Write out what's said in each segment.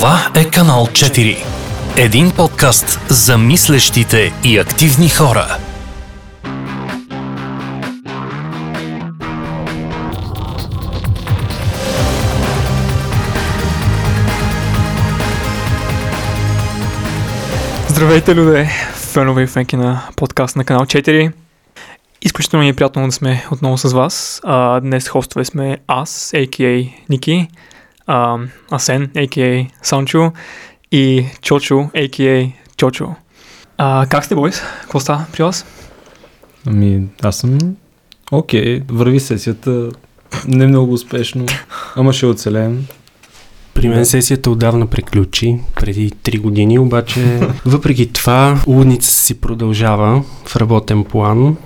Това е канал 4. Един подкаст за мислещите и активни хора. Здравейте, люде! Фенове и фенки на подкаст на канал 4. Изключително ни е приятно да сме отново с вас. А, днес хостове сме аз, а.к.а. Ники, а, Асен, а.к.а. Санчо и Чочо, а.к.а. Чочо. А, как сте, бойс? Какво става при вас? Ами, аз съм окей, върви сесията, не много успешно, ама ще оцелеем. При мен сесията отдавна приключи, преди 3 години, обаче въпреки това лудница си продължава в работен план.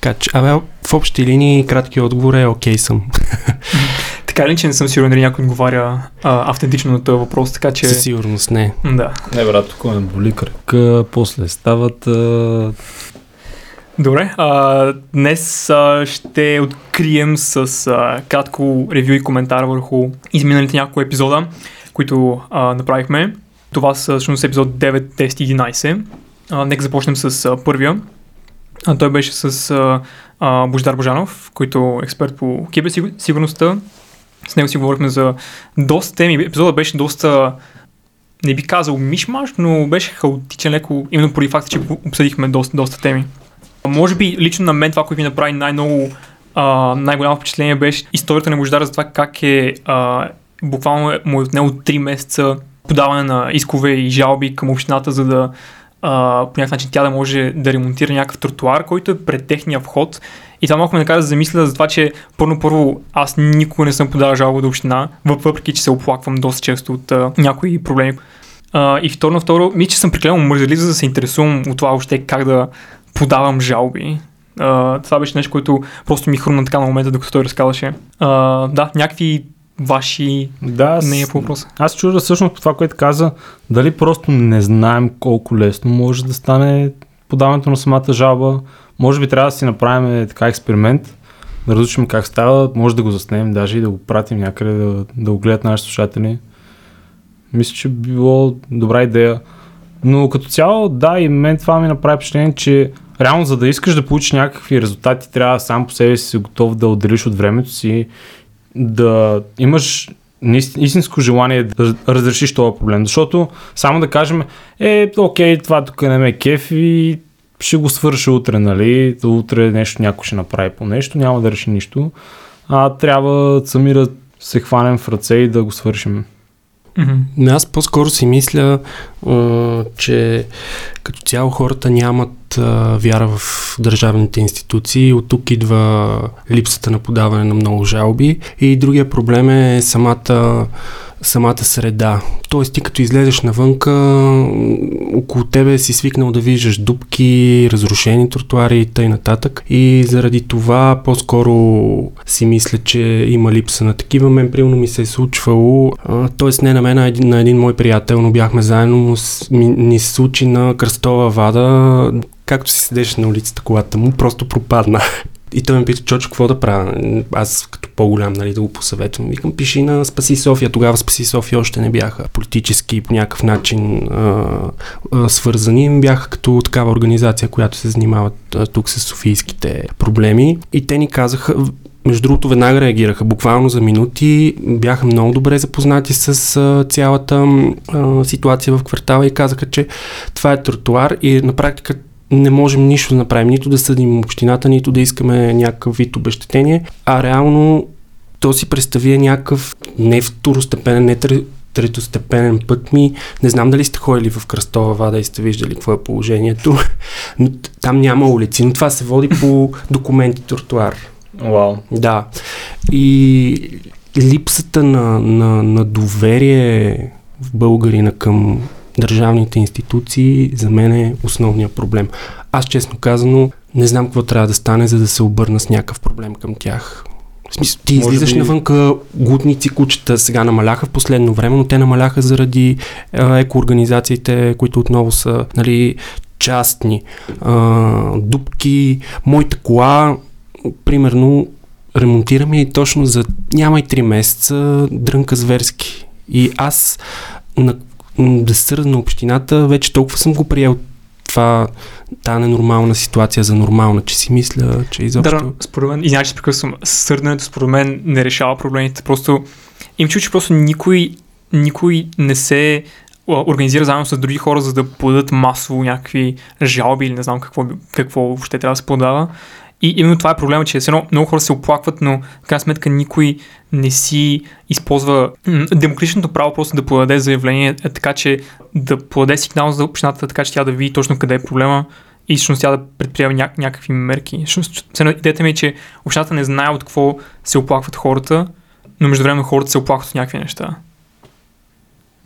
Така че, абе, в общи линии кратки отговор е окей съм. Така ли, че не съм сигурен дали някой отговаря а, автентично на този въпрос, така че... Със сигурност не. Да. Не, брат, тук ме боли кръка, после стават... А... Добре, а, днес а, ще открием с а, кратко ревю и коментар върху изминалите няколко епизода, които а, направихме. Това са всъщност епизод 9, 10 и 11. А, нека започнем с а, първия. А, той беше с а, а, Бождар Божанов, който е експерт по киберсигурността. С него си говорихме за доста теми. Епизодът беше доста не би казал мишмаш, но беше хаотичен леко, именно поради факта, че обсъдихме доста, доста теми. Може би лично на мен това, което ми направи най-много а, най-голямо впечатление беше историята на Бождара за това как е а, буквално е- му е отнело 3 месеца подаване на искове и жалби към общината, за да а, по някакъв начин тя да може да ремонтира някакъв тротуар, който е пред техния вход. И това малко ме накара да замисля за това, че първо първо аз никога не съм подавал жалба до община, въпреки че се оплаквам доста често от а, някои проблеми. А, и второ второ, мисля, че съм прекалено мързелив, за да се интересувам от това още как да подавам жалби. Uh, това беше нещо, което просто ми хрумна така на момента, докато той разказваше. Uh, да, някакви ваши Да, не е аз, по въпроса. аз чужда всъщност по това, което каза, дали просто не знаем колко лесно може да стане подаването на самата жалба. Може би трябва да си направим е, така експеримент, да разучим как става, може да го заснем даже и да го пратим някъде, да, да го гледат нашите слушатели. Мисля, че би било добра идея. Но като цяло, да, и мен това ми направи впечатление, че реално за да искаш да получиш някакви резултати, трябва сам по себе си готов да отделиш от времето си, да имаш истинско желание да разрешиш този проблем. Защото само да кажем, е, окей, това тук не ме кеф и ще го свърша утре, нали? Утре нещо някой ще направи по нещо, няма да реши нищо. А трябва сами да се хванем в ръце и да го свършим. Но Аз по-скоро си мисля, че като цяло хората нямат вяра в държавните институции. От тук идва липсата на подаване на много жалби. И другия проблем е самата, самата среда. Тоест ти като излезеш навънка, около тебе си свикнал да виждаш дупки, разрушени тротуари и т.н. нататък. И заради това по-скоро си мисля, че има липса на такива. Мен примерно ми се е случвало, т.е. не на мен, а на един мой приятел, но бяхме заедно, но ни се случи на Кръстова вада, както си седеше на улицата колата му, просто пропадна. И той ме пита, Чочо, какво да правя? Аз като по-голям, нали, да го посъветвам. Викам, пиши на Спаси София. Тогава Спаси София още не бяха политически по някакъв начин а, а, свързани. Бяха като такава организация, която се занимава тук с софийските проблеми. И те ни казаха, между другото, веднага реагираха. Буквално за минути бяха много добре запознати с а, цялата а, ситуация в квартала и казаха, че това е тротуар и на практика не можем нищо да направим, нито да съдим общината, нито да искаме някакъв вид обещетение, а реално то си представи някакъв не второстепенен, не тре- третостепенен път ми. Не знам дали сте ходили в Кръстова вада и сте виждали какво е положението. Но там няма улици, но това се води по документи тротуар. Вау. Да. И липсата на, на, на доверие в българина към държавните институции за мен е основният проблем. Аз честно казано не знам какво трябва да стане, за да се обърна с някакъв проблем към тях. В смисъл, ти Може излизаш би- навънка, глутници, кучета сега намаляха в последно време, но те намаляха заради екоорганизациите, които отново са нали, частни. А, дупки, моята кола, примерно, ремонтираме и точно за няма и 3 месеца дрънка зверски. И аз на, да се на общината, вече толкова съм го приел. Това, тази ненормална ситуация за нормална, че си мисля, че изобщо... Да, според мен, иначе прекъсвам, сърдането според мен не решава проблемите, просто им чу, че просто никой, никой не се организира заедно с други хора, за да подадат масово някакви жалби или не знам какво, какво въобще трябва да се подава. И именно това е проблема, че едно, много хора се оплакват, но в крайна сметка никой не си използва демократичното право просто да подаде заявление, е така че да подаде сигнал за общината, така че тя да види точно къде е проблема и всъщност тя да предприема ня- някакви мерки. Идеята ми е, че общината не знае от какво се оплакват хората, но междувременно хората се оплакват от някакви неща.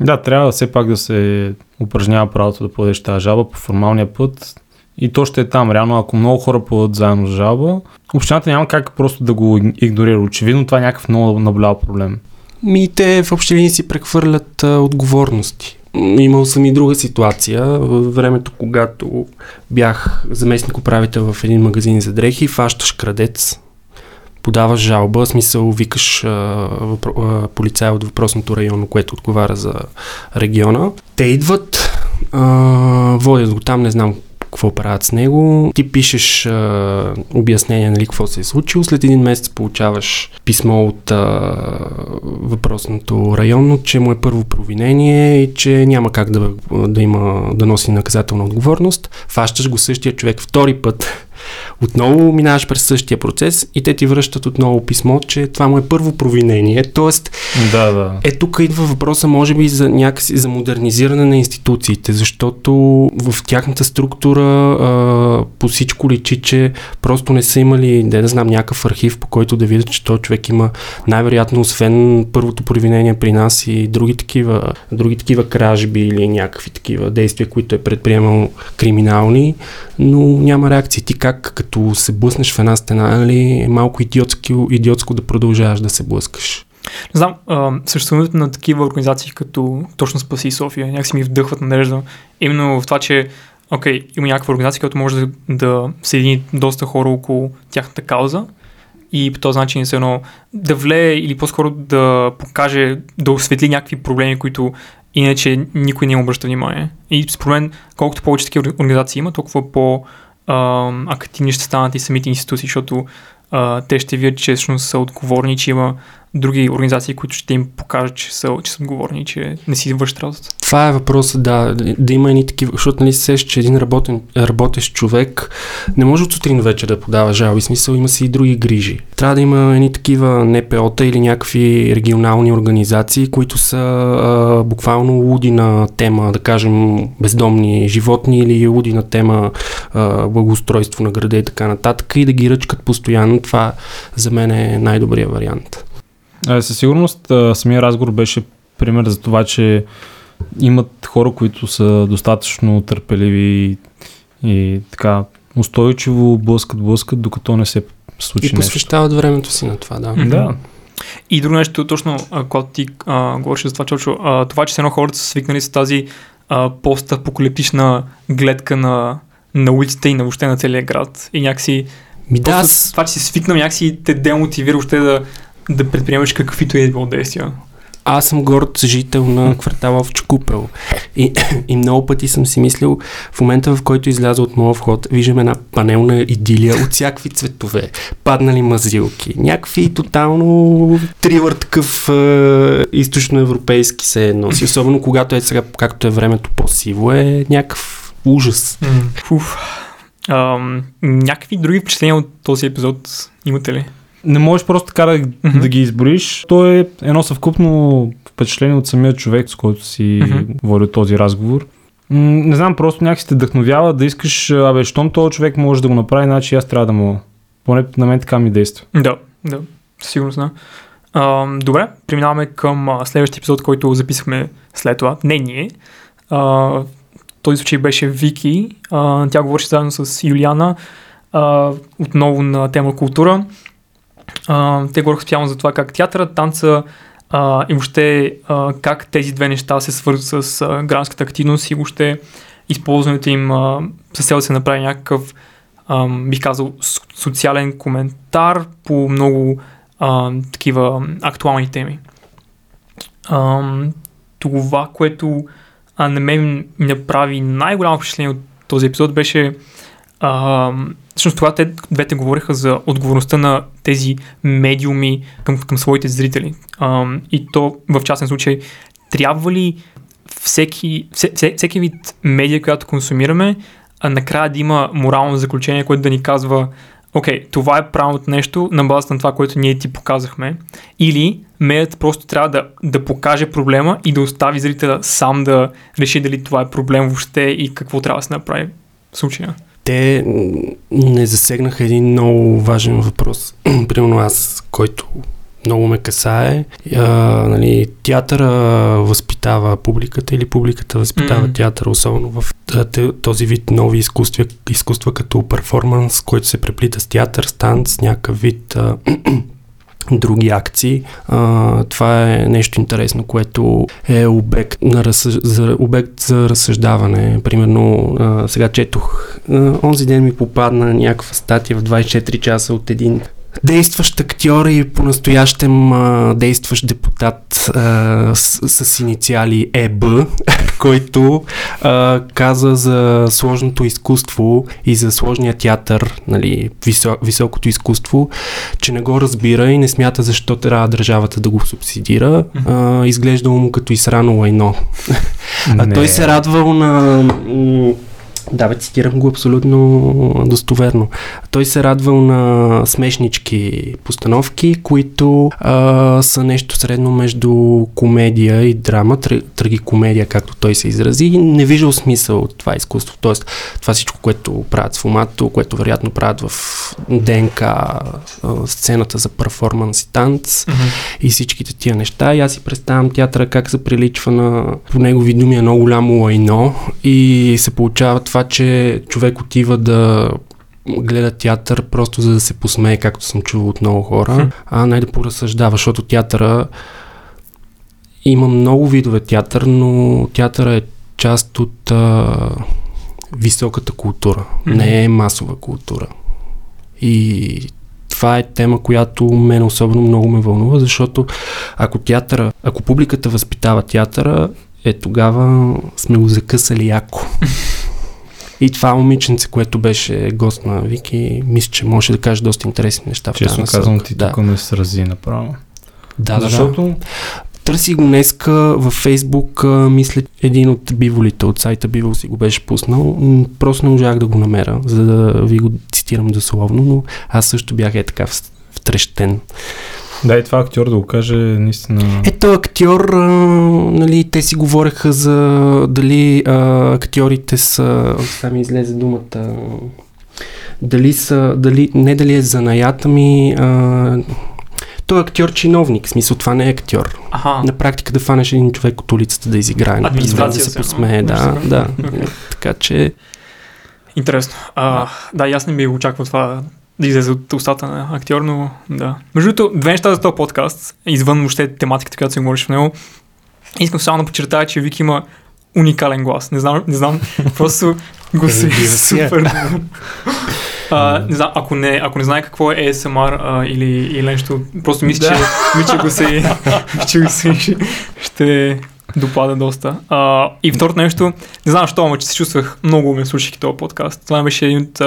Да, трябва все пак да се упражнява правото да подадеш тази жалба по формалния път и то ще е там. Реално, ако много хора подадат заедно жалба, общината няма как просто да го игнорира. Очевидно това е някакъв много наблял проблем. Ми те в общи си прехвърлят а, отговорности. Имал съм и друга ситуация. В времето, когато бях заместник управител в един магазин за дрехи, фащаш крадец, подаваш жалба, смисъл викаш а, а, полицая от въпросното районо, което отговаря за региона. Те идват, а, водят го там, не знам какво правят с него. Ти пишеш а, обяснение, нали, какво се е случило. След един месец получаваш писмо от а, въпросното районно, че му е първо провинение и че няма как да, да има да носи наказателна отговорност. Фащаш го същия човек втори път отново минаваш през същия процес и те ти връщат отново писмо, че това му е първо провинение. Тоест, да, да. е тук идва въпроса, може би, за някакси за модернизиране на институциите, защото в тяхната структура а, по всичко личи, че просто не са имали, да не знам, някакъв архив, по който да видят, че този човек има най-вероятно, освен първото провинение при нас и други такива, други такива кражби или някакви такива действия, които е предприемал криминални, но няма реакция. Ти как като се блъснеш в една стена, нали, е малко идиотски, идиотско да продължаваш да се блъскаш. Не знам, съществуването на такива организации като точно Спаси София някакси ми вдъхват надежда. Именно в това, че окей, има някаква организация, която може да, да съедини доста хора около тяхната кауза и по този начин се едно да влее или по-скоро да покаже, да осветли някакви проблеми, които иначе никой не обръща внимание. И според мен, колкото повече такива организации има, толкова по- активни ще станат и самите институции, защото а, те ще видят, че всъщност са отговорни, че има други организации, които ще им покажат, че са, че са отговорни, че не си вършат работата. Това е въпросът, да, да има и такива, защото нали се че един работен, работещ човек не може от сутрин вечер да подава жалби, смисъл има си и други грижи. Трябва да има едни такива НПО-та или някакви регионални организации, които са а, буквално луди на тема, да кажем, бездомни животни или луди на тема а, благоустройство на града и така нататък и да ги ръчкат постоянно. Това за мен е най-добрият вариант. А, със сигурност самия разговор беше пример за това, че имат хора, които са достатъчно търпеливи и, и така устойчиво блъскат, блъскат, докато не се случи И посвещават нещо. времето си на това, да. Mm-hmm. Да. И друго нещо, точно, когато ти а, говориш за това, Чочо, а, това, че се едно хората са свикнали с тази а, постапокалиптична гледка на, на улиците и на въобще на целия град. И някакси Ми да, аз... това, че си свикнал, някакси те демотивира въобще да, да предприемаш каквито и е било действия. Аз съм горд жител на квартала в Чукупел. И, и много пъти съм си мислил, в момента в който изляза от моя вход, виждам една панелна идилия от всякакви цветове, паднали мазилки, някакви тотално тривър такъв е, източноевропейски се носи. Особено когато е сега, както е времето по-сиво, е някакъв ужас. Уф. Ам, някакви други впечатления от този епизод имате ли? Не можеш просто така да, mm-hmm. да ги изброиш. То е едно съвкупно впечатление от самия човек, с който си mm-hmm. води този разговор. М- не знам, просто някакси те вдъхновява да искаш, абе, щом този човек може да го направи, значи аз трябва да му. Поне на мен така ми действа. Да, да, сигурно. А, добре, преминаваме към следващия епизод, който записахме след това. Не ние. А, този случай беше Вики. А, тя говореше заедно с Юлиана а, отново на тема култура. Те говориха специално за това как театъра, танца а, и въобще а, как тези две неща се свързват с а, гражданската активност и въобще използването им а, с цел да се направи някакъв, а, бих казал, социален коментар по много а, такива актуални теми. А, това, което а, на мен направи най-голямо впечатление от този епизод беше а, всъщност това те двете говориха за отговорността на тези медиуми към, към своите зрители. А, и то в частен случай трябва ли всеки, всеки, всеки вид медия, която консумираме, а накрая да има морално заключение, което да ни казва окей, това е правилното нещо на базата на това, което ние ти показахме. Или медият просто трябва да, да покаже проблема и да остави зрителя сам да реши дали това е проблем въобще и какво трябва да се направи в случая. Те не засегнаха един много важен въпрос. Примерно аз, който много ме касае. А, нали, театъра възпитава публиката или публиката възпитава mm-hmm. театъра, особено в този вид нови изкуства, изкуства като перформанс, който се преплита с театър, станц, някакъв вид а, други акции. А, това е нещо интересно, което е обект, на разсъж... за, обект за разсъждаване. Примерно, а, сега четох, онзи ден ми попадна някаква статия в 24 часа от един действащ актьор и по-настоящем а, действащ депутат а, с, с инициали ЕБ, който а, каза за сложното изкуство и за сложния театър, нали, висо, високото изкуство, че не го разбира и не смята защо трябва държавата да го субсидира. А, изглеждало му като израно лайно. а той се радвал на да, бе, цитирам го абсолютно достоверно. Той се радвал на смешнички постановки, които а, са нещо средно между комедия и драма, трагикомедия, както той се изрази. И не виждал смисъл от това изкуство. Тоест, това всичко, което правят в формато, което вероятно правят в ДНК, а, сцената за перформанс и танц mm-hmm. и всичките тия неща. И аз си представям театъра как се приличва на, по негови думи, едно голямо лайно и се получава това, че човек отива да гледа театър просто за да се посмее, както съм чувал от много хора, а не да поразсъждава, защото театъра има много видове театър, но театъра е част от а, високата култура, mm-hmm. не е масова култура. И това е тема, която мен особено много ме вълнува, защото ако театъра, ако публиката възпитава театъра, е тогава сме го закъсали яко. И това момиченце, което беше гост на Вики, мисля, че може да каже доста интересни неща. Честно казвам, ти да. тук ме срази направо. Да, защото да. Търси го днеска във Фейсбук, мисля, един от биволите от сайта Бивол си го беше пуснал. Просто не можах да го намеря, за да ви го цитирам дословно, но аз също бях е така втрещен. Да, и това актьор да го каже наистина. Ето актьор, а, нали, те си говореха за дали а, актьорите са, сега ми излезе думата, дали са, дали, не дали е занаята ми, а, той е актьор-чиновник, в смисъл това не е актьор. Аха. На практика да фанеш един човек от улицата да изиграе, да се посмее, да, да. Okay. Така че... Интересно. А, да, аз не би очаквал това да излезе от устата на актьор, но да. Между другото, две неща за този подкаст, извън въобще тематиката, която се говориш в него. Искам само да подчертая, че Вик има уникален глас. Не знам, не знам, просто го се супер. А, не знам, ако не, ако не знае какво е ASMR а, или, или нещо, просто мисля, да. че, мисля, че го се, че го се ще допада доста. А, и второто нещо, не знам защо, но че се чувствах много ме слушайки този подкаст. Това беше един от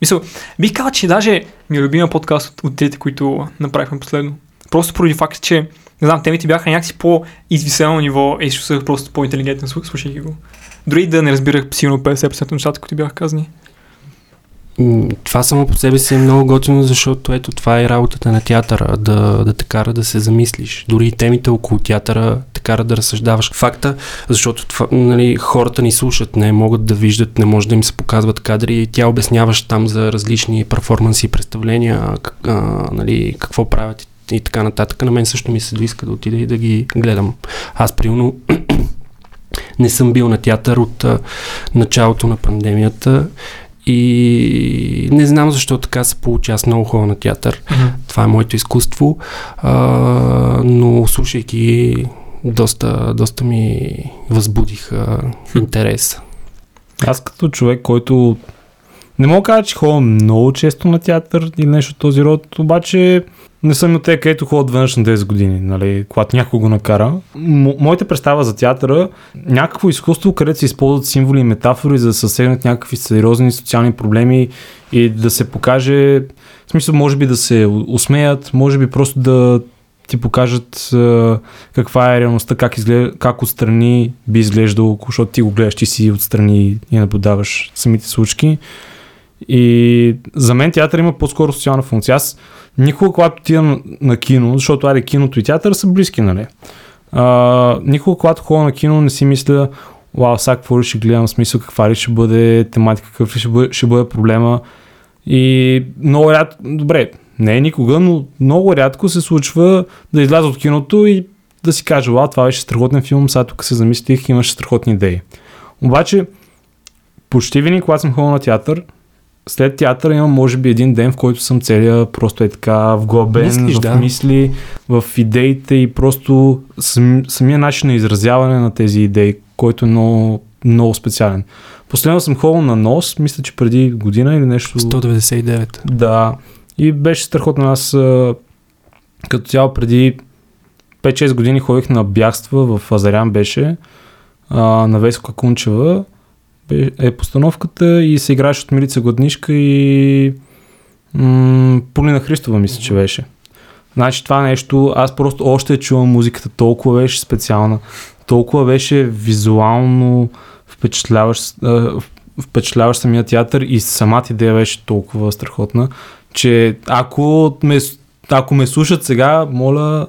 Мисъл, бих казал, че даже ми е любима подкаст от, от трите, които направихме последно. Просто поради факта, че не знам, темите бяха някакси по-извисено ниво и ще просто по-интелигентен, слушайки го. Дори да не разбирах силно 50% от нещата, които бяха казани. Това само по себе си е много готино, защото ето това е работата на театъра, да, да те кара да се замислиш. Дори и темите около театъра те кара да разсъждаваш факта, защото това, нали, хората ни слушат, не могат да виждат, не може да им се показват кадри. Тя обясняваш там за различни перформанси и представления, а, нали, какво правят и, и така нататък. На мен също ми се доиска да отида и да ги гледам. Аз, примерно, не съм бил на театър от а, началото на пандемията и не знам защо така се получи. Аз много хора на театър. Mm-hmm. Това е моето изкуство. А, но слушайки доста, доста ми възбудиха интерес. Аз като човек, който Не мога да кажа, че ходя много често на театър или нещо от този род, обаче не съм от те, където ходят веднъж на 10 години, нали, когато някой го накара. М- моята представа за театъра, някакво изкуство, където се използват символи и метафори, за да се сегнат някакви сериозни социални проблеми и да се покаже, в смисъл, може би да се усмеят, може би просто да ти покажат а, каква е реалността, как, изглежда, как отстрани би изглеждало, защото ти го гледаш, ти си отстрани и наблюдаваш самите случки. И за мен театър има по-скоро социална функция. Аз никога, когато отида на, кино, защото аре киното и театър са близки, нали? А, никога, когато ходя на кино, не си мисля, вау, сега какво ли ще гледам, смисъл каква ли ще бъде тематика, какъв ли ще бъде, ще бъде проблема. И много рядко, добре, не е никога, но много рядко се случва да изляза от киното и да си кажа, вау, това беше страхотен филм, сега тук се замислих, имаше страхотни идеи. Обаче, почти винаги, когато съм ходил на театър, след театъра имам може би един ден, в който съм целия просто е така вглъбен Мислиш, в да. мисли, в идеите и просто сам, самия начин на изразяване на тези идеи, който е много, много специален. Последно съм ходил на нос, мисля, че преди година или нещо. 199. Да. И беше страхотно. Аз като цяло преди 5-6 години ходих на бягства в Азарян беше а, на Веска Кунчева е постановката и се играеше от Милица Гладнишка и м- Полина Христова мисля, че беше. Значи това нещо, аз просто още чувам музиката, толкова беше специална, толкова беше визуално впечатляващ, впечатляващ самия театър и самата идея беше толкова страхотна, че ако ме, ако ме слушат сега, моля,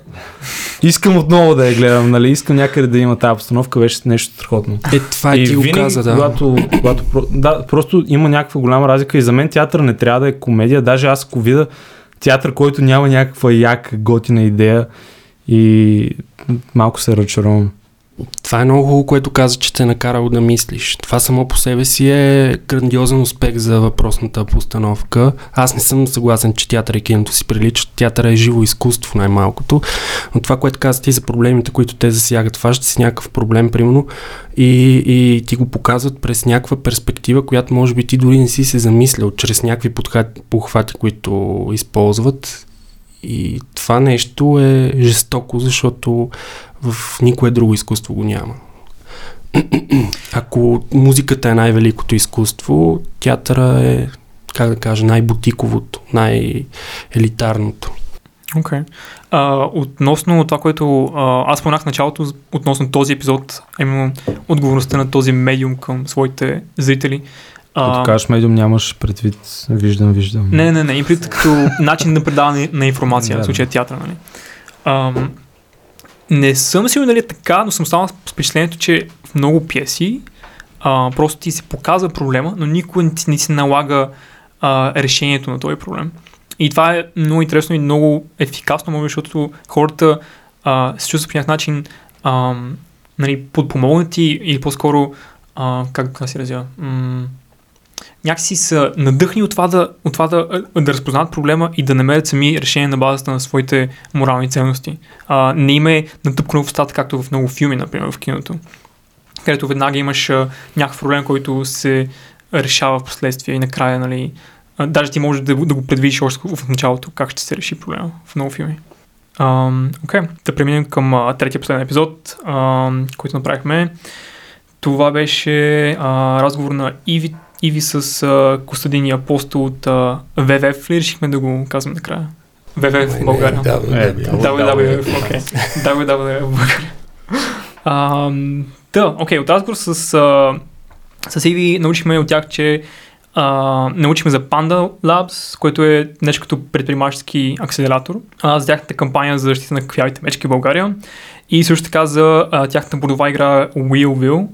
искам отново да я гледам, нали? Искам някъде да има тази постановка, беше нещо страхотно. Е, това и ти го каза, да. Когато, когато, да, просто има някаква голяма разлика и за мен театър не трябва да е комедия, даже аз ако видя театър, който няма някаква яка, готина идея и малко се разочаровам. Това е много хубаво, което каза, че те е накарало да мислиш. Това само по себе си е грандиозен успех за въпросната постановка. Аз не съм съгласен, че театър и киното си приличат. Театър е живо изкуство най-малкото. Но това, което каза ти за проблемите, които те засягат, ще си някакъв проблем, примерно, и, и ти го показват през някаква перспектива, която може би ти дори не си се замислял, чрез някакви подхвати, похвати, които използват. И това нещо е жестоко, защото в никое друго изкуство го няма. Ако музиката е най-великото изкуство, театъра е, как да кажа, най-бутиковото, най-елитарното. Окей. Okay. относно това, което а, аз споменах в началото, относно този епизод, именно отговорността на този медиум към своите зрители. Като кажеш медиум, нямаш предвид, виждам, виждам. Не, не, не, и предвид като начин на предаване на информация, Да, в случая театър, нали? А, не съм сигурен дали е така, но съм станал с впечатлението, че в много пиеси а, просто ти се показва проблема, но никой не, не си налага а, решението на този проблем. И това е много интересно и много ефикасно, може защото хората а, се чувстват по някакъв начин а, нали, подпомогнати или по-скоро, а, как да се разя, м- някакси са надъхни от това, да, от това да, да разпознат проблема и да намерят сами решение на базата на своите морални ценности. А, не им е натъпкано в устата, както в много филми, например, в киното, където веднага имаш а, някакъв проблем, който се решава в последствие и накрая, нали, а, даже ти можеш да, да го предвидиш още в началото, как ще се реши проблема в много филми. Окей, да преминем към а, третия последен епизод, ам, който направихме. Това беше а, разговор на Иви, Иви с а, Костадин и Апостол от а, ВВФ. Ли решихме да го казвам накрая? ВВФ в България. Да, Е. WWF, окей. WWF в България. Да, окей, от разговор с, а, с Иви научихме от тях, че а, научихме за Panda Labs, което е нещо като предприемачески акселератор, а, за тяхната кампания за защита на кафявите мечки в България и също така за а, тяхната бордова игра Wheelville,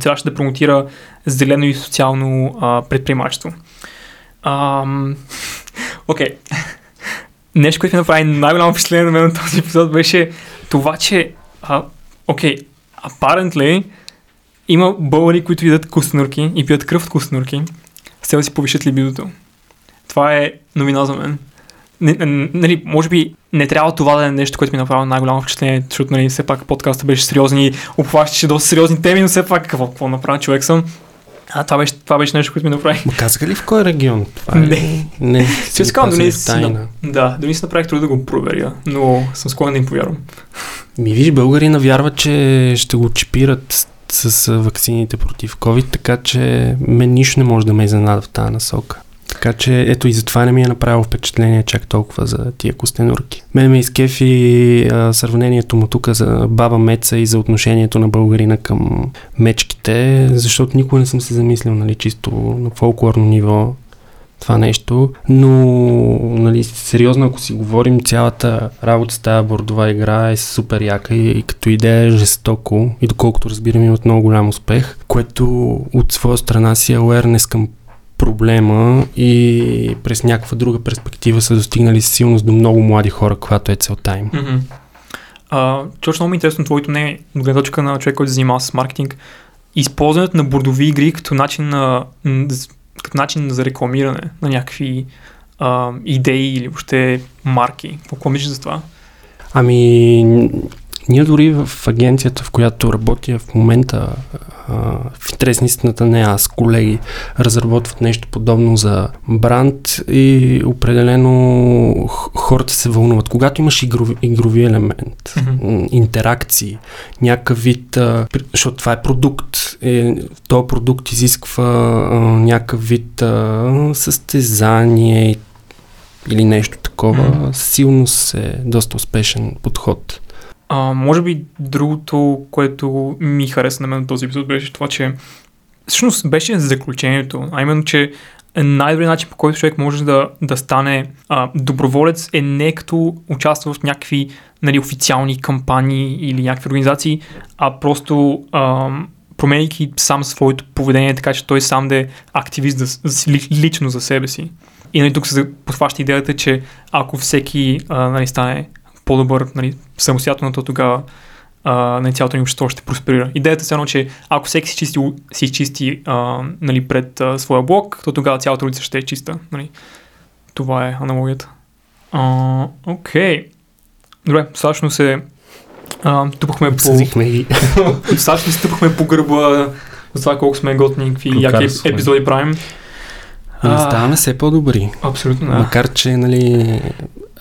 трябваше да промотира зелено и социално а, предприемачество. Окей. Нещо, което ми направи най-голямо впечатление на мен на този епизод беше това, че окей, apparently има българи, които ядат костенурки и пият кръв от костенурки, с цел да си повишат либидото. Това е новина за мен. Нали, може би не трябва това да е нещо, което ми направи най-голямо впечатление, защото нали, все пак подкаста беше сериозен и обхващаше доста сериозни теми, но все пак какво, какво направи човек съм. А, това беше, това беше нещо, което ми направи. Ма казаха ли в кой регион? Това е... Не. Не. Ще си сказвам, го дори си, да, дори си направих труда да го проверя, но съм склонен да им повярвам. Ми виж, българина вярва, че ще го чипират с, с ваксините против COVID, така че мен нищо не може да ме изненада в тази насока. Така че ето и затова не ми е направило впечатление чак толкова за тия костенурки. Мен ме изкефи сравнението му тук за баба Меца и за отношението на българина към мечките, защото никога не съм се замислил, нали, чисто на фолклорно ниво това нещо, но нали, сериозно ако си говорим, цялата работа с тази бордова игра е супер яка и, и като идея е жестоко и доколкото разбирам имат много голям успех, което от своя страна си е awareness към проблема и през някаква друга перспектива са достигнали силност до много млади хора, която е целта им. Mm-hmm. А, точно много ми е интересно твоето не от гледна точка на човек, който се занимава с маркетинг. Използването на бордови игри като начин, на, като начин за рекламиране на някакви а, идеи или въобще марки. Какво мислиш за това? Ами, ние дори в агенцията, в която работя в момента, а, в интерес на истината не аз, колеги, разработват нещо подобно за бранд и определено хората се вълнуват. Когато имаш игрови, игрови елемент, м, интеракции, някакъв вид, а, защото това е продукт, е, този продукт изисква а, някакъв вид а, състезание или нещо такова, Мгм. силно се доста успешен подход. А, може би другото, което ми хареса на мен от този епизод беше това, че всъщност беше заключението, а именно, че най-добрият начин по който човек може да, да стане а, доброволец е не като участва в някакви нали, официални кампании или някакви организации, а просто а, променяйки сам своето поведение, така че той сам да е активист за, за, ли- лично за себе си. И нали, тук се подхваща идеята, че ако всеки а, нали, стане по-добър нали, самостоятелно, то тогава а, нали, цялото ни общество ще просперира. Идеята е едно, че ако всеки си чисти, си чисти а, нали, пред а, своя блок, то тогава цялата улица ще е чиста. Нали. Това е аналогията. А, Окей. Добре, достатъчно се а, тупахме по... Обсъдихме и Достатъчно се тупахме по гърба за това колко сме готни, какви яки епизоди правим. Ами, ставаме все по-добри. Абсолютно, да. Макар, че, нали,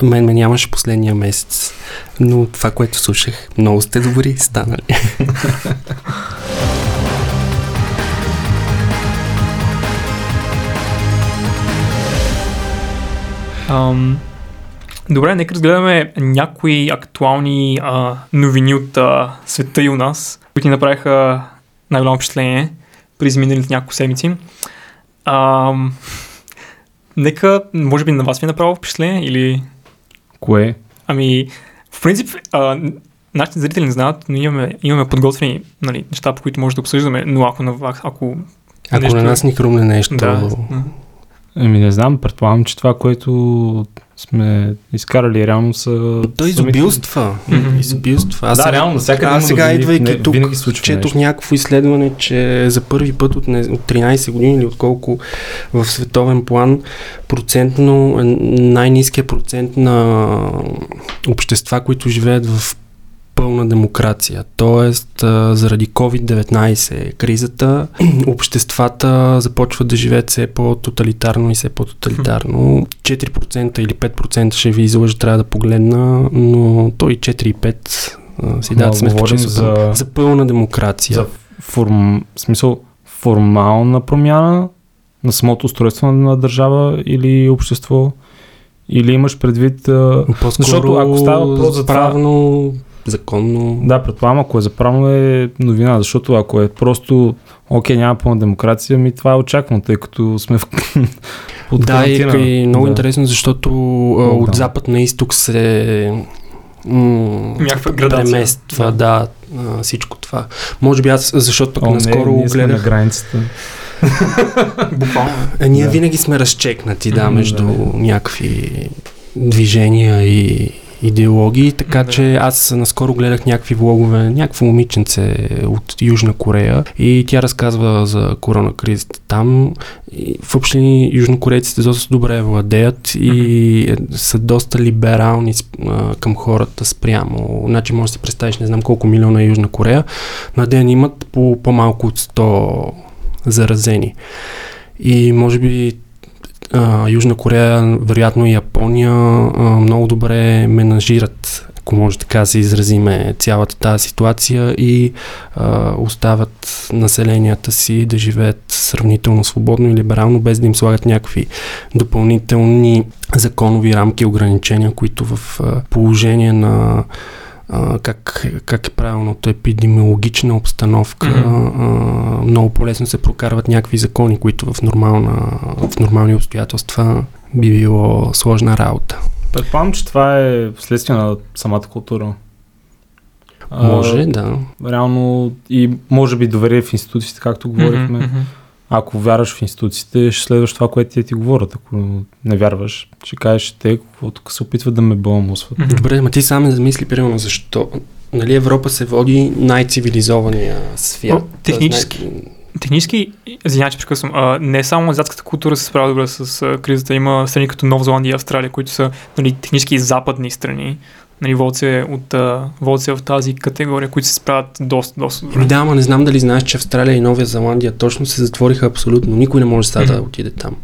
мен ме нямаше последния месец, но това, което слушах, много сте добри станали. Ам, добре, нека разгледаме някои актуални а, новини от а, света и у нас, които ни направиха най-голямо впечатление през миналите няколко седмици. Ам, нека, може би на вас ви е направо впечатление или... Кое? Ами, в принцип, а, нашите зрители не знаят, но имаме, имаме подготвени нали, неща, по които може да обсъждаме, но ако на вас, ако... Ако Нещо- на нас ни хрумне нещо, Да, Еми не знам, предполагам, че това, което сме изкарали реално са... то самите- изобилства. Изобилства. Аз Да, сега- реално, навсякъде Аз сега, новини, идвайки не- тук, винаги четох нещо. някакво изследване, че за първи път от, не, от 13 години или отколко в световен план процентно, е най-низкият процент на общества, които живеят в пълна демокрация. Тоест, заради COVID-19 кризата, обществата започват да живеят все по-тоталитарно и все по-тоталитарно. 4% или 5% ще ви излъжа, трябва да погледна, но той и 4 и 5 а, си дадат сметка, че за- за... за пълна демокрация. За форм... смисъл формална промяна на самото устройство на държава или общество? Или имаш предвид... По-скоро Защото ако става въпрос за това- законно... Да, предполагам, ако е заправно е новина, защото ако е просто окей, няма пълна демокрация, ми това е очаквано, тъй като сме в... под Да, и, и много Да. интересно, защото а, от да. запад на изток се м- Някаква градация. премества, да, а, всичко това. Може би аз, защото пък О, наскоро не, ние сме гледах... на границата. Буквално. А, ние Да. винаги сме разчекнати, да, между да. някакви движения и идеологии, така Да. че аз наскоро гледах някакви влогове, някакво момиченце от Южна Корея и тя разказва за коронакризата там. И в общи линии южнокорейците доста добре владеят и е, са доста либерални а, към хората спрямо. Значи може да си представиш не знам колко милиона е Южна Корея. На ден имат по по-малко от 100 заразени. И може би Южна Корея, вероятно и Япония много добре менажират, ако може така се изразиме, цялата тази ситуация и а, оставят населенията си да живеят сравнително свободно и либерално, без да им слагат някакви допълнителни законови рамки и ограничения, които в положение на а, как, как е правилното епидемиологична обстановка, mm-hmm. а, много по-лесно се прокарват някакви закони, които в, нормална, в нормални обстоятелства би било сложна работа. Предполагам, че това е вследствие на самата култура. Може, а, да. Реално и може би доверие в институциите, както говорихме. Mm-hmm, Ако вярваш в институциите, ще следваш това, което ти, ти говорят. Ако не вярваш, ще кажеш, те какво тук се опитват да ме баламусват. Добре, ма ти сам да мисли, примерно, защо нали, Европа се води най-цивилизования свят. О, технически, Технически, извинявай, че прекъсвам, а, не само азиатската култура се справя добре с а, кризата. Има страни като Нова Зеландия и Австралия, които са нали, технически западни страни. Нали, Волце от а, Волце в тази категория, които се справят доста, доста добре. Да, ама не знам дали знаеш, че Австралия и Нова Зеландия точно се затвориха абсолютно. Никой не може сега mm-hmm. да отиде там.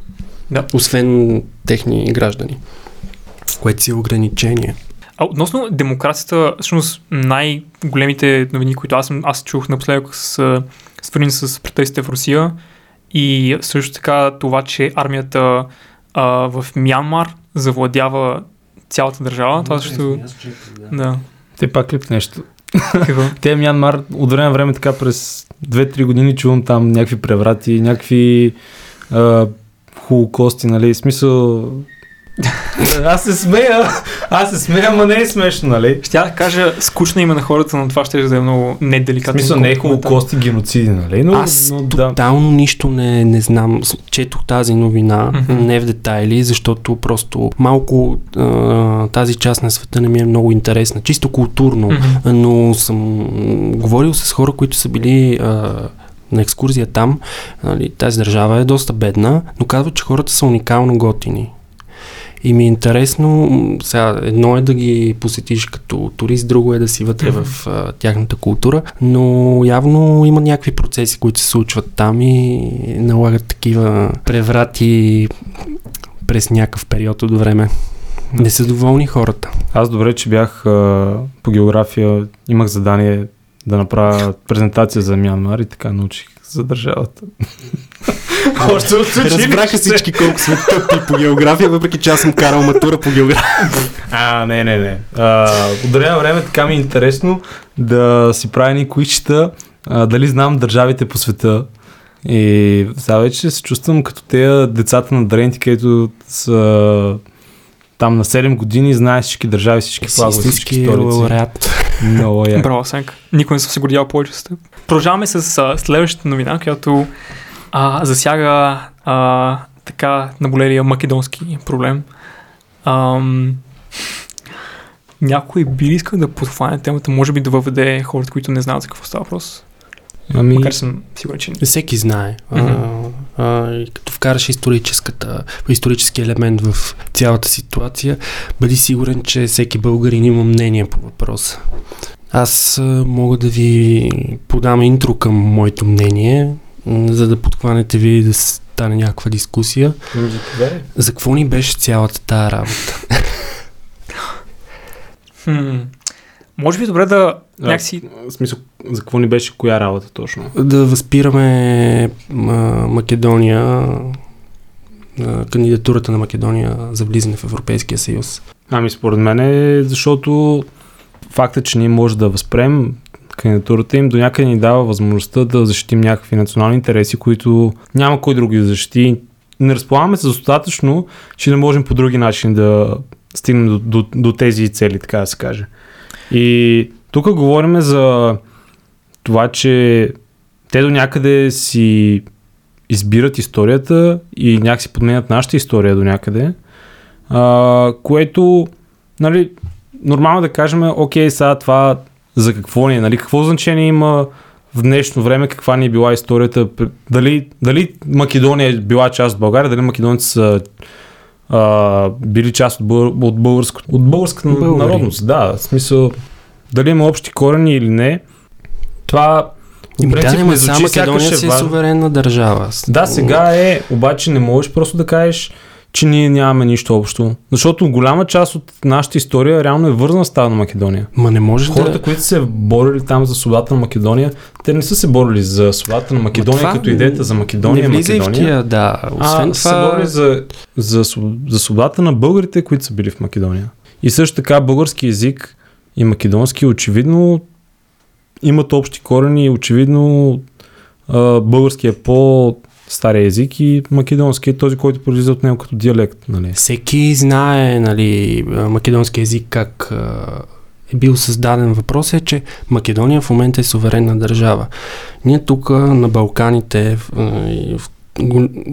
Да. Освен техни граждани. Което си е ограничение. А относно демокрацията, всъщност най-големите новини, които аз, аз чух напоследък са свързани с протестите в Русия и също така това, че армията а, в Мянмар завладява цялата държава. Това също... Да. Те пак ли нещо? Те Мянмар от време на време така през 2-3 години чувам там някакви преврати, някакви а, холокости, нали? Смисъл аз се смея, аз се смея, ама не е смешно, нали? Ще я кажа, скучно име на хората, но това ще да е много неделикатно. Смисъл не е холокост и геноциди, нали? Но, аз но, тотално да. нищо не, не знам. Четох тази новина, mm-hmm. не в детайли, защото просто малко а, тази част на света не ми е много интересна. Чисто културно, mm-hmm. но съм говорил с хора, които са били а, на екскурзия там. Нали, тази държава е доста бедна, но казват, че хората са уникално готини. И ми е интересно, сега едно е да ги посетиш като турист, друго е да си вътре mm-hmm. в а, тяхната култура, но явно има някакви процеси, които се случват там и налагат такива преврати през някакъв период от време. Не са доволни хората. Аз добре, че бях а, по география, имах задание да направя презентация за Мянмар и така научих за държавата. Още от Разбраха всички колко сме тъпи по география, въпреки че аз съм карал матура по география. А, не, не, не. от време време така ми е интересно да си правя ни коичета, дали знам държавите по света. И сега вече се чувствам като те децата на дрените, където са там на 7 години, знаеш всички държави, всички флагове, всички столици. Много е. Браво, Сенк. Никой не съм се гордял повече с теб. Продължаваме с а, следващата новина, която а, засяга а, така наболелия македонски проблем. Ам, някой би искал да подхване темата, може би да въведе хората, които не знаят за какво става въпрос. Ами... Макар съм сигурен, че... Всеки знае. Mm-hmm. А, а, като вкараш историческата, исторически елемент в цялата ситуация, бъди сигурен, че всеки българин има мнение по въпроса. Аз а, мога да ви подам интро към моето мнение, за да подхванете ви и да стане някаква дискусия. За какво ни беше цялата тая работа? Хм. Може би добре да някакси... В смисъл, за какво ни беше коя работа точно? Да възпираме а, Македония, а, кандидатурата на Македония за влизане в Европейския съюз. Ами според мен е защото факта, че ние може да възпрем кандидатурата им до някъде ни дава възможността да защитим някакви национални интереси, които няма кой други да защити. Не разполагаме се достатъчно, че не можем по други начини да стигнем до, до, до тези цели, така да се каже. И тук говорим за това, че те до някъде си избират историята и някакси подменят нашата история до някъде, което, нали, нормално да кажем, окей, сега това за какво ни е, нали, какво значение има в днешно време, каква ни е била историята, дали, дали Македония е била част от България, дали македонци са а, били част от, бър, от, българско, от българската народност. Да, в смисъл, дали има общи корени или не, това Ами да, принцип не, не звучи само Македония е си е суверенна държава. Да, сега е, обаче не можеш просто да кажеш, че ние нямаме нищо общо. Защото голяма част от нашата история реално е вързана с тази на Македония. Ма не можеш Хората, да... които се борили там за свободата на Македония, те не са се борили за свободата на Македония, това като идеята за Македония не влизай в Македония. тия, да. Освен а, това... се борили за, за, за свободата на българите, които са били в Македония. И също така български език и македонски очевидно имат общи корени и очевидно български е по стария език и македонски е този, който произлиза от него като диалект. Нали? Всеки знае, нали, македонски език как е бил създаден. Въпрос е, че Македония в момента е суверенна държава. Ние тук на Балканите в,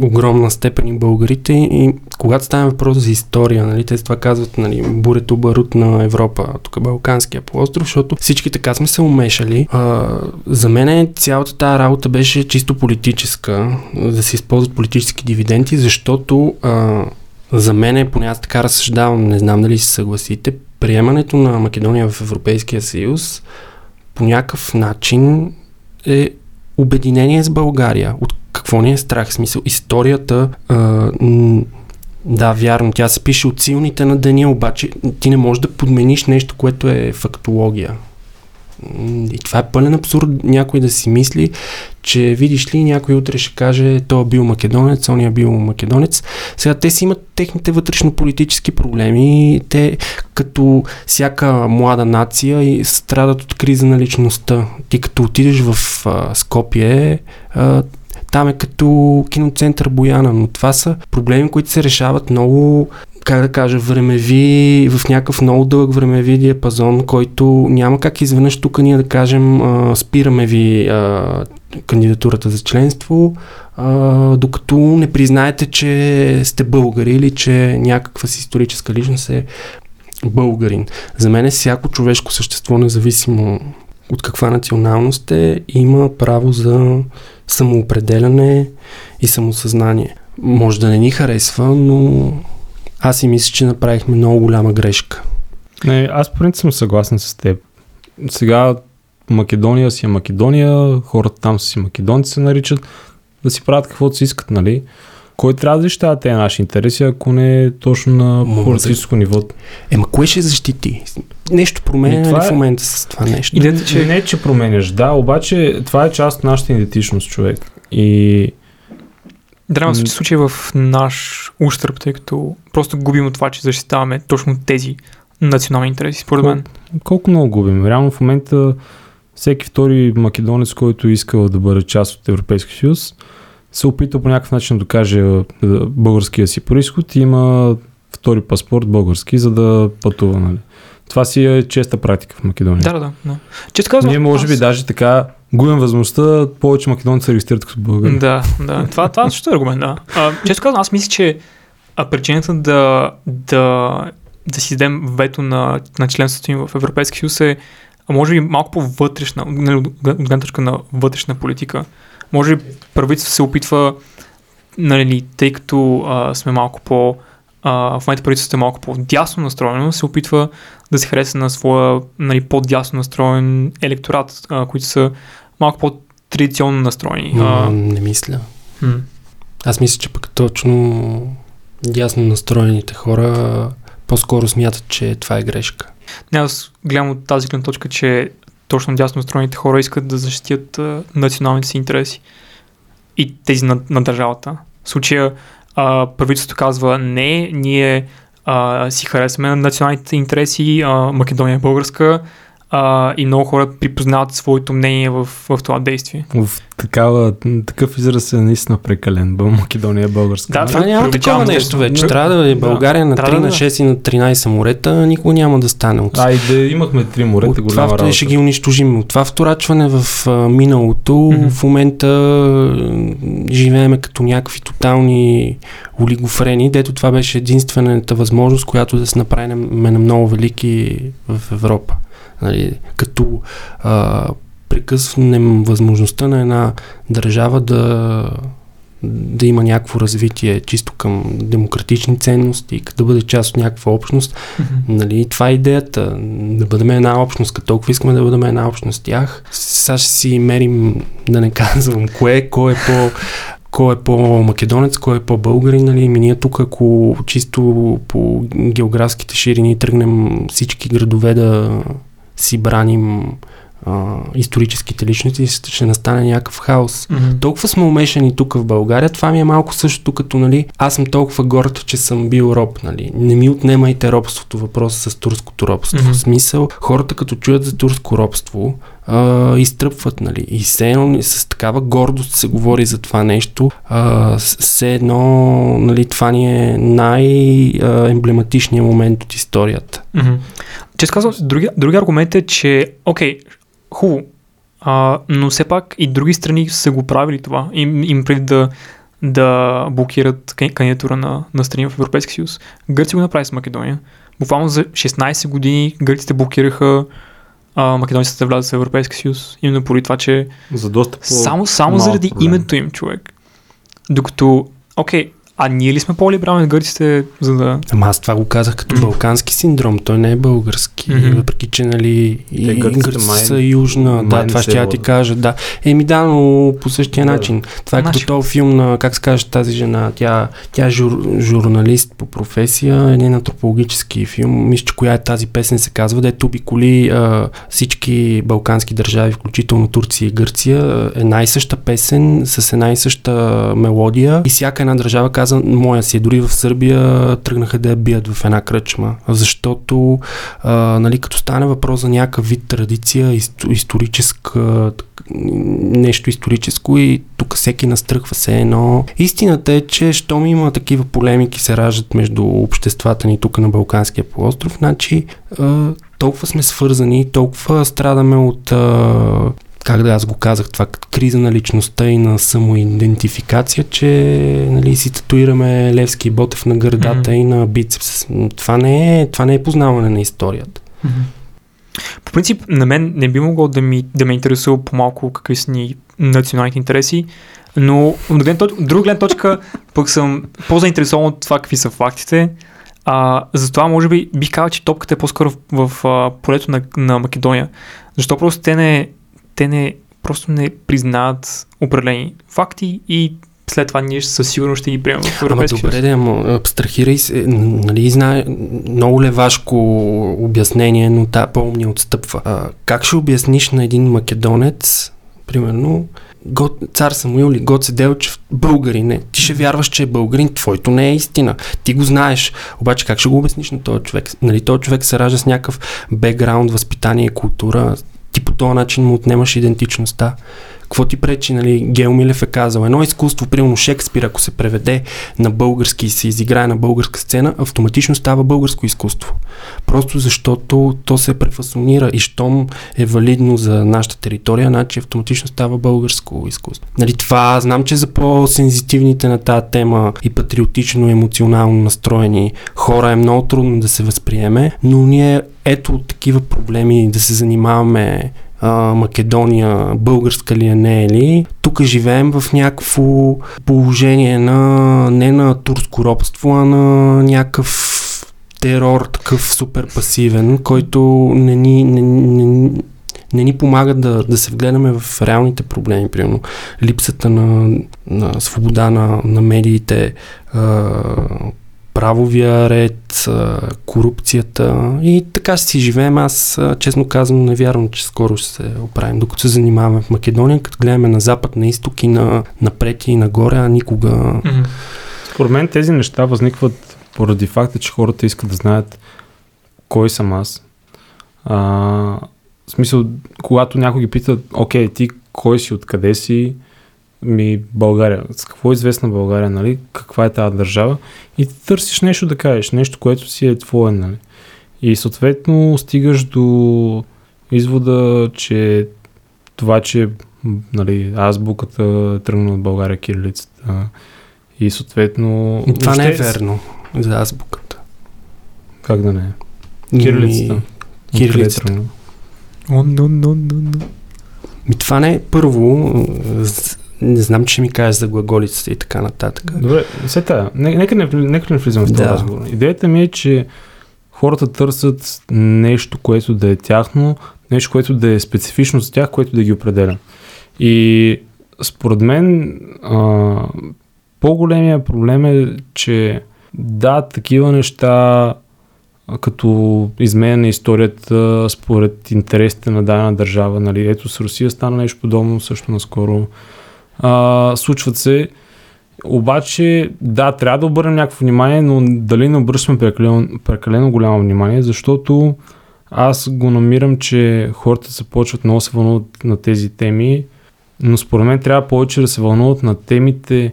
огромна степен и българите и когато стане въпрос за история, нали, те това казват, нали, бурето барут на Европа, тук е Балканския полуостров, защото всички така сме се умешали. А, за мен цялата тази работа беше чисто политическа, да се използват политически дивиденти, защото а, за мен, поне аз така разсъждавам, не знам дали се съгласите, приемането на Македония в Европейския съюз по някакъв начин е обединение с България. От какво ни е страх? Смисъл, историята, а, да, вярно, тя се пише от силните на деня, обаче ти не можеш да подмениш нещо, което е фактология. И това е пълен абсурд някой да си мисли, че видиш ли, някой утре ще каже, той е бил македонец, он е бил македонец. Сега те си имат техните вътрешно-политически проблеми. Те, като всяка млада нация, страдат от криза на личността. Ти като отидеш в а, Скопие, а, там е като киноцентър Бояна, но това са проблеми, които се решават много как да кажа, времеви, в някакъв много дълъг времеви диапазон, който няма как изведнъж тук ние да кажем а, спираме ви а, кандидатурата за членство, а, докато не признаете, че сте българи или че някаква си историческа личност е българин. За мен е всяко човешко същество, независимо от каква националност е, има право за самоопределяне и самосъзнание. Може да не ни харесва, но аз си мисля, че направихме много голяма грешка. Не, аз по принцип съм съгласен с теб. Сега Македония си е Македония, хората там са си македонци се наричат, да си правят каквото си искат, нали? Кой трябва да защитава тези наши интереси, ако не е точно на политическо ниво? Ема, кое ще защити? Нещо променя ли това в е- момента с това нещо? Идеята, Че... че Не, че променяш, да, обаче това е част от нашата идентичност, човек. И Трябва да М. се случи в наш ущърп, тъй като просто губим от това, че защитаваме точно тези национални интереси, според мен. колко много губим. Реално в момента всеки втори македонец, който искал да бъде част от Европейския съюз, се опита по някакъв начин да докаже българския си происход и има втори паспорт български, за да пътува. Нали. Това си е честа практика в Македония. Да, да, да. Често казвам, Ние може би аз- даже така губим възможността повече македонци се регистрират като българи. Да, да. Това, това също е аргумент, да. А, често казвам, аз мисля, че а, причината да, да, да си дадем вето на, на членството им в Европейския съюз е може би малко по-вътрешна, нали, от гледна точка на вътрешна политика. Може би правителството се опитва, нали, тъй като а, сме малко по... А, в момента правителството е малко по-дясно настроено, се опитва да се хареса на своя нали, по-дясно настроен електорат, а, които са малко по-традиционно настроени. А, не мисля. м. Аз мисля, че пък точно дясно настроените хора по-скоро смятат, че това е грешка. Не, аз гледам от тази гледна точка, че точно дясно настроените хора искат да защитят а, националните си интереси и тези на, на държавата. В случая правителството казва не, ние а, си харесваме на националните интереси, а, Македония е българска а, и много хора припознават своето мнение в, в това действие. В такава, такъв израз е наистина прекален. Бъл Македония е българска. Да? Това няма такова нещо. вече. Не- Трябва да е Да. България на Трябва 3, да на е. 6 и на 13 морета, никога няма да стане. От, А и да имахме три морета, от това голяма вторачване работа. ще ги унищожим. От това вторачване в а, миналото, Мгм. в момента живееме като някакви тотални олигофрени, дето това беше единствената възможност, която да се направим на много велики в Европа. Нали, като а, прекъснем възможността на една държава да да има някакво развитие чисто към демократични ценности, да бъде част от някаква общност. Mm-hmm. Нали, това е идеята, да бъдем една общност, като толкова искаме да бъдем една общност с тях. Сега ще си мерим, да не казвам кое, кой е по кой е по-македонец, кой е по-българин, нали? Ми ние тук, ако чисто по географските ширини тръгнем всички градове да си браним а, историческите личности, ще настане някакъв хаос. Mm-hmm. Толкова сме умешани тук в България, това ми е малко същото като, нали, аз съм толкова горд, че съм бил роб, нали. Не ми отнемайте робството, въпроса с турското робство. Mm-hmm. В смисъл, хората като чуят за турско робство, а, изтръпват, нали. И все едно с такава гордост се говори за това нещо. А, все едно, нали, това ни е най-емблематичният момент от историята. Mm-hmm. Често казвам, други, други аргумент е, че, окей, хубаво, а, но все пак и други страни са го правили това. Им, им преди да, да блокират кандидатура на, на страни в Европейския съюз. Гърция го направи с Македония. Буквално за 16 години гърците блокираха а, македонците да влязат в Европейския съюз. Именно поради това, че за доста само, само заради проблем. името им човек. Докато, окей, а ние ли сме по-либерални от гърците, за да... Ама аз това го казах като mm. балкански синдром, той не е български, mm-hmm. въпреки че нали и гърците май... са южна, май да, това ще я ти кажа, да. Еми да, но по същия да. начин. Това е като този филм на, как се каже тази жена, тя, тя е жур, журналист по професия, един антропологически филм, мисля, че коя е тази песен се казва, дето обиколи а, всички балкански държави, включително Турция и Гърция, е най-съща песен с една и съща мелодия и всяка една държава казва каза, моя си е дори в Сърбия тръгнаха да я бият в една кръчма, защото а, нали, като стане въпрос за някакъв вид традиция, историческа, нещо историческо и тук всеки настръхва се едно. Истината е, че щом има такива полемики се раждат между обществата ни тук на Балканския полуостров, значи а, толкова сме свързани, толкова страдаме от а, как да аз го казах, това криза на личността и на самоидентификация, че нали, си татуираме Левски и Ботев на гърдата mm-hmm. и на бицепс. Това не, е, това не е познаване на историята. Mm-hmm. По принцип, на мен не би могло да, ми, да ме интересува по-малко какви са ни националните интереси, но от друга гледна точка пък съм по-заинтересован от това какви са фактите. А, затова може би бих казал, че топката е по-скоро в, в, в полето на, на Македония. Защо просто те не те не, просто не признават определени факти и след това ние със сигурност ще ги приемем в Европейския Ама добре, да, абстрахирай се. Нали, знае, много левашко обяснение, но та по-умни отстъпва. А, как ще обясниш на един македонец, примерно, Гот, цар Самуил или Гоце Делчев, българин не. Ти ще вярваш, че е българин, твоето не е истина. Ти го знаеш. Обаче как ще го обясниш на този човек? Нали, този човек се ражда с някакъв бекграунд, възпитание, култура, ти по този начин му отнемаш идентичността. Какво ти пречи, нали, Гео Милев е казал, едно изкуство, примерно Шекспир, ако се преведе на български и се изиграе на българска сцена, автоматично става българско изкуство. Просто защото то се префасонира и щом е валидно за нашата територия, значи автоматично става българско изкуство. Нали, това знам, че за по-сензитивните на тази тема и патриотично, емоционално настроени хора е много трудно да се възприеме, но ние ето такива проблеми да се занимаваме а, Македония, българска ли е, не е ли. Тук живеем в някакво положение на не на турско робство, а на някакъв терор, такъв супер пасивен, който не ни, не, не, не ни помага да, да се вгледаме в реалните проблеми, примерно липсата на, на свобода на, на медиите, а, правовия ред, корупцията и така си живеем. Аз, честно казвам, не вярвам, че скоро ще се оправим. Докато се занимаваме в Македония, като гледаме на запад, на изток и на, напред и нагоре, а никога... Според мен тези неща възникват поради факта, че хората искат да знаят кой съм аз. А, в смисъл, когато някой ги пита, окей, ти кой си, откъде си, ми България. С какво е известна България, нали? Каква е тази държава? И ти търсиш нещо да кажеш, нещо, което си е твое, нали? И съответно стигаш до извода, че това, че нали, азбуката е тръгна от България кирилицата и съответно... Това не е верно за азбуката. Как да не е? Кирилицата. Кирилицата. Ми това не е първо не знам, че ми кажеш за глаголицата и така нататък. Добре, се тая. Нека не, нека не влизаме в този Да. разговор. Идеята ми е, че хората търсят нещо, което да е тяхно, нещо, което да е специфично за тях, което да ги определя. И според мен а, по-големия проблем е, че да, такива неща като изменя на историята според интересите на дадена държава. Нали? Ето с Русия стана нещо подобно също наскоро. А, случват се. Обаче, да, трябва да обърнем някакво внимание, но дали не обръщаме прекалено, прекалено голямо внимание, защото аз го намирам, че хората се почват много се вълнуват на тези теми, но според мен трябва повече да се вълнуват на темите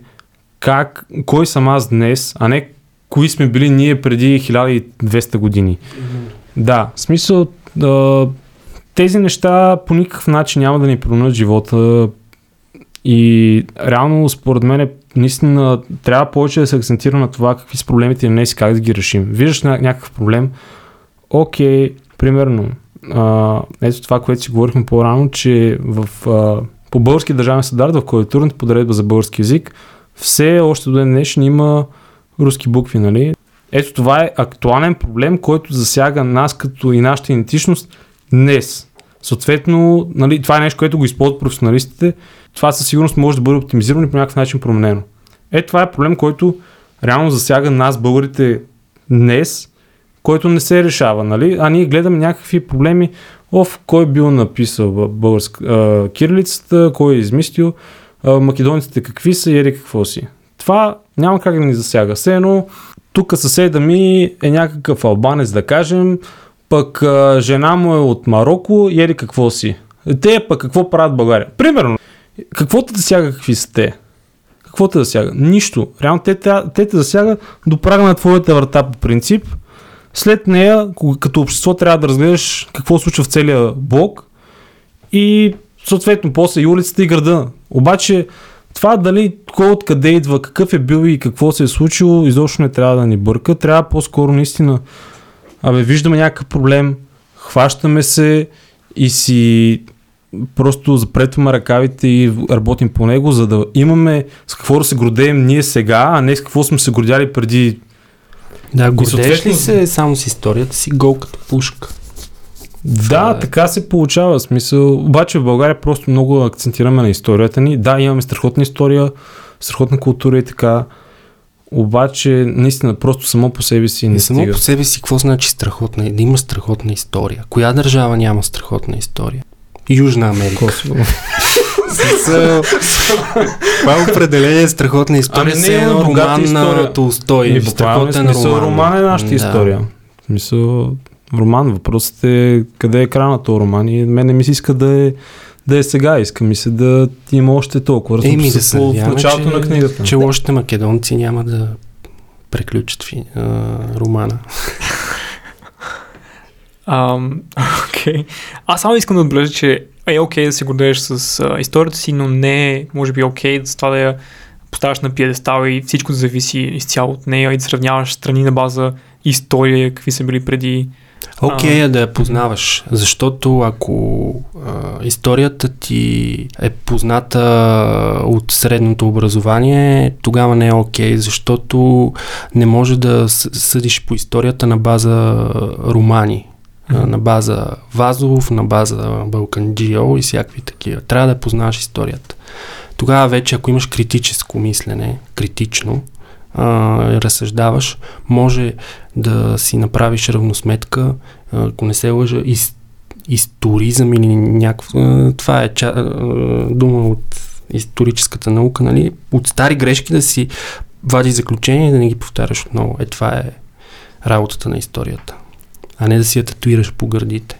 как, кой съм аз днес, а не кои сме били ние преди 1200 години. Да, в смисъл, тези неща по никакъв начин няма да ни променят живота и реално според мен наистина трябва повече да се акцентира на това какви са проблемите днес и как да ги решим. Виждаш ня- някакъв проблем, окей, примерно, а, ето това, което си говорихме по-рано, че в, а, по български държавен стандарт, в клавиатурната подредба за български язик, все още до ден днешен има руски букви, нали? Ето това е актуален проблем, който засяга нас като и нашата идентичност днес. Съответно, нали, това е нещо, което го използват професионалистите. Това със сигурност може да бъде оптимизирано и по някакъв начин променено. Е, това е проблем, който реално засяга нас, българите, днес, който не се решава, нали? А ние гледаме някакви проблеми, оф, кой е бил написал българска кирилицата, кой е измислил, а, македонците какви са и какво си. Това няма как да ни засяга. Все едно, тук съседа ми е някакъв албанец, да кажем, пък жена му е от Марокко и еди какво си. Те пък какво правят в България? Примерно, какво те засяга какви са те? Какво те засяга? Нищо. Реално те, те, те те засяга до прага на твоята врата по принцип. След нея, като общество, трябва да разгледаш какво случва в целия блок и съответно после и улицата и града. Обаче това дали кой откъде идва, какъв е бил и какво се е случило, изобщо не трябва да ни бърка. Трябва по-скоро наистина, абе, виждаме някакъв проблем, хващаме се и си просто запретваме ръкавите и работим по него, за да имаме с какво да се гордеем ние сега, а не с какво сме се гордяли преди Да, гордееш съответно- ли се само с историята си, гол като пушка? Да, е- така се получава смисъл. Обаче в България просто много акцентираме на историята ни. Да, имаме страхотна история, страхотна култура и така. Обаче, наистина, просто само по себе си не Не само стига. по себе си, какво значи страхотна? Да има страхотна история. Коя държава няма страхотна история? Южна Америка. Косово. Това е определение страхотна история. Ами не, едно богата роман история. на Толстой. И в буквален страхотен смисъл роман. роман е нашата Да. история. В смисъл, роман. Въпросът е къде е края на този роман и мен не ми се иска да е, да е сега. Иска ми се да има още толкова. Еми да се по- в началото че, на книгата. че лошите македонци няма да преключат фи, а, романа. Окей. Аз само искам да отбележа, че е окей да се гордееш с а, историята си, но не е, може би, окей с това да я поставяш на пиедестал и всичко зависи изцяло от нея и да сравняваш страни на база история, какви са били преди. Окей е да я познаваш, защото ако а, историята ти е позната от средното образование, тогава не е окей, защото не може да съдиш по историята на база романи, а, на база Вазов, на база Балканджио и всякакви такива. Трябва да познаваш историята. Тогава вече, ако имаш критическо мислене, критично, а, разсъждаваш, може да си направиш равносметка, ако не се лъжа, из, историзъм или някакво... Това е ча, дума от историческата наука, нали? От стари грешки да си вадиш заключение и да не ги повтаряш отново. Е, това е работата на историята. А не да си я татуираш по гърдите.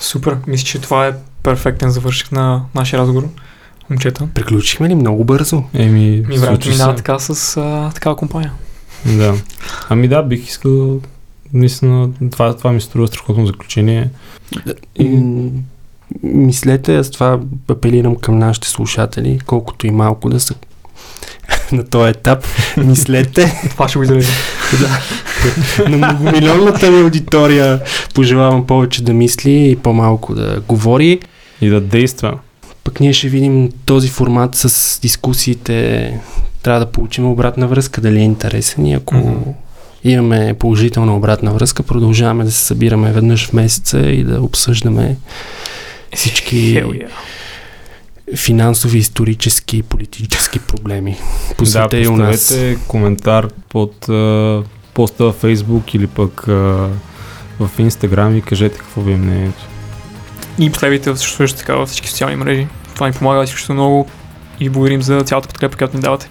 Супер. Мисля, че това е перфектен завършик на нашия разговор. Момчета. Приключихме ли много бързо? Еми, Ми времето минава се. така с а, такава компания. Да. Ами да, бих искал наистина, това, това ми струва страхотно заключение. И- Мислете, аз това апелирам към нашите слушатели, колкото и малко да са на този етап. Мислете Това ще го изрежем. на многомилионната ми аудитория. Пожелавам повече да мисли и по-малко да говори. И да действа. Пък ние ще видим този формат с дискусиите. Трябва да получим обратна връзка, дали е интересен и ако mm-hmm. имаме положителна обратна връзка, продължаваме да се събираме веднъж в месеца и да обсъждаме всички yeah. финансови, исторически и политически проблеми по света да, и у нас. коментар под uh, поста в Facebook или пък uh, в Instagram и кажете какво ви е мнението. И последвайте също така във всички социални мрежи. Това ни помага всичко много и благодарим за цялата подкрепа, която ни давате.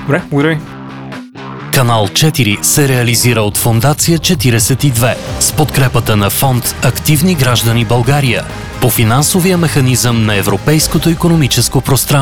Добре, благодаря ви. Канал 4 се реализира от Фондация 42 с подкрепата на фонд Активни граждани България по финансовия механизъм на Европейското економическо пространство.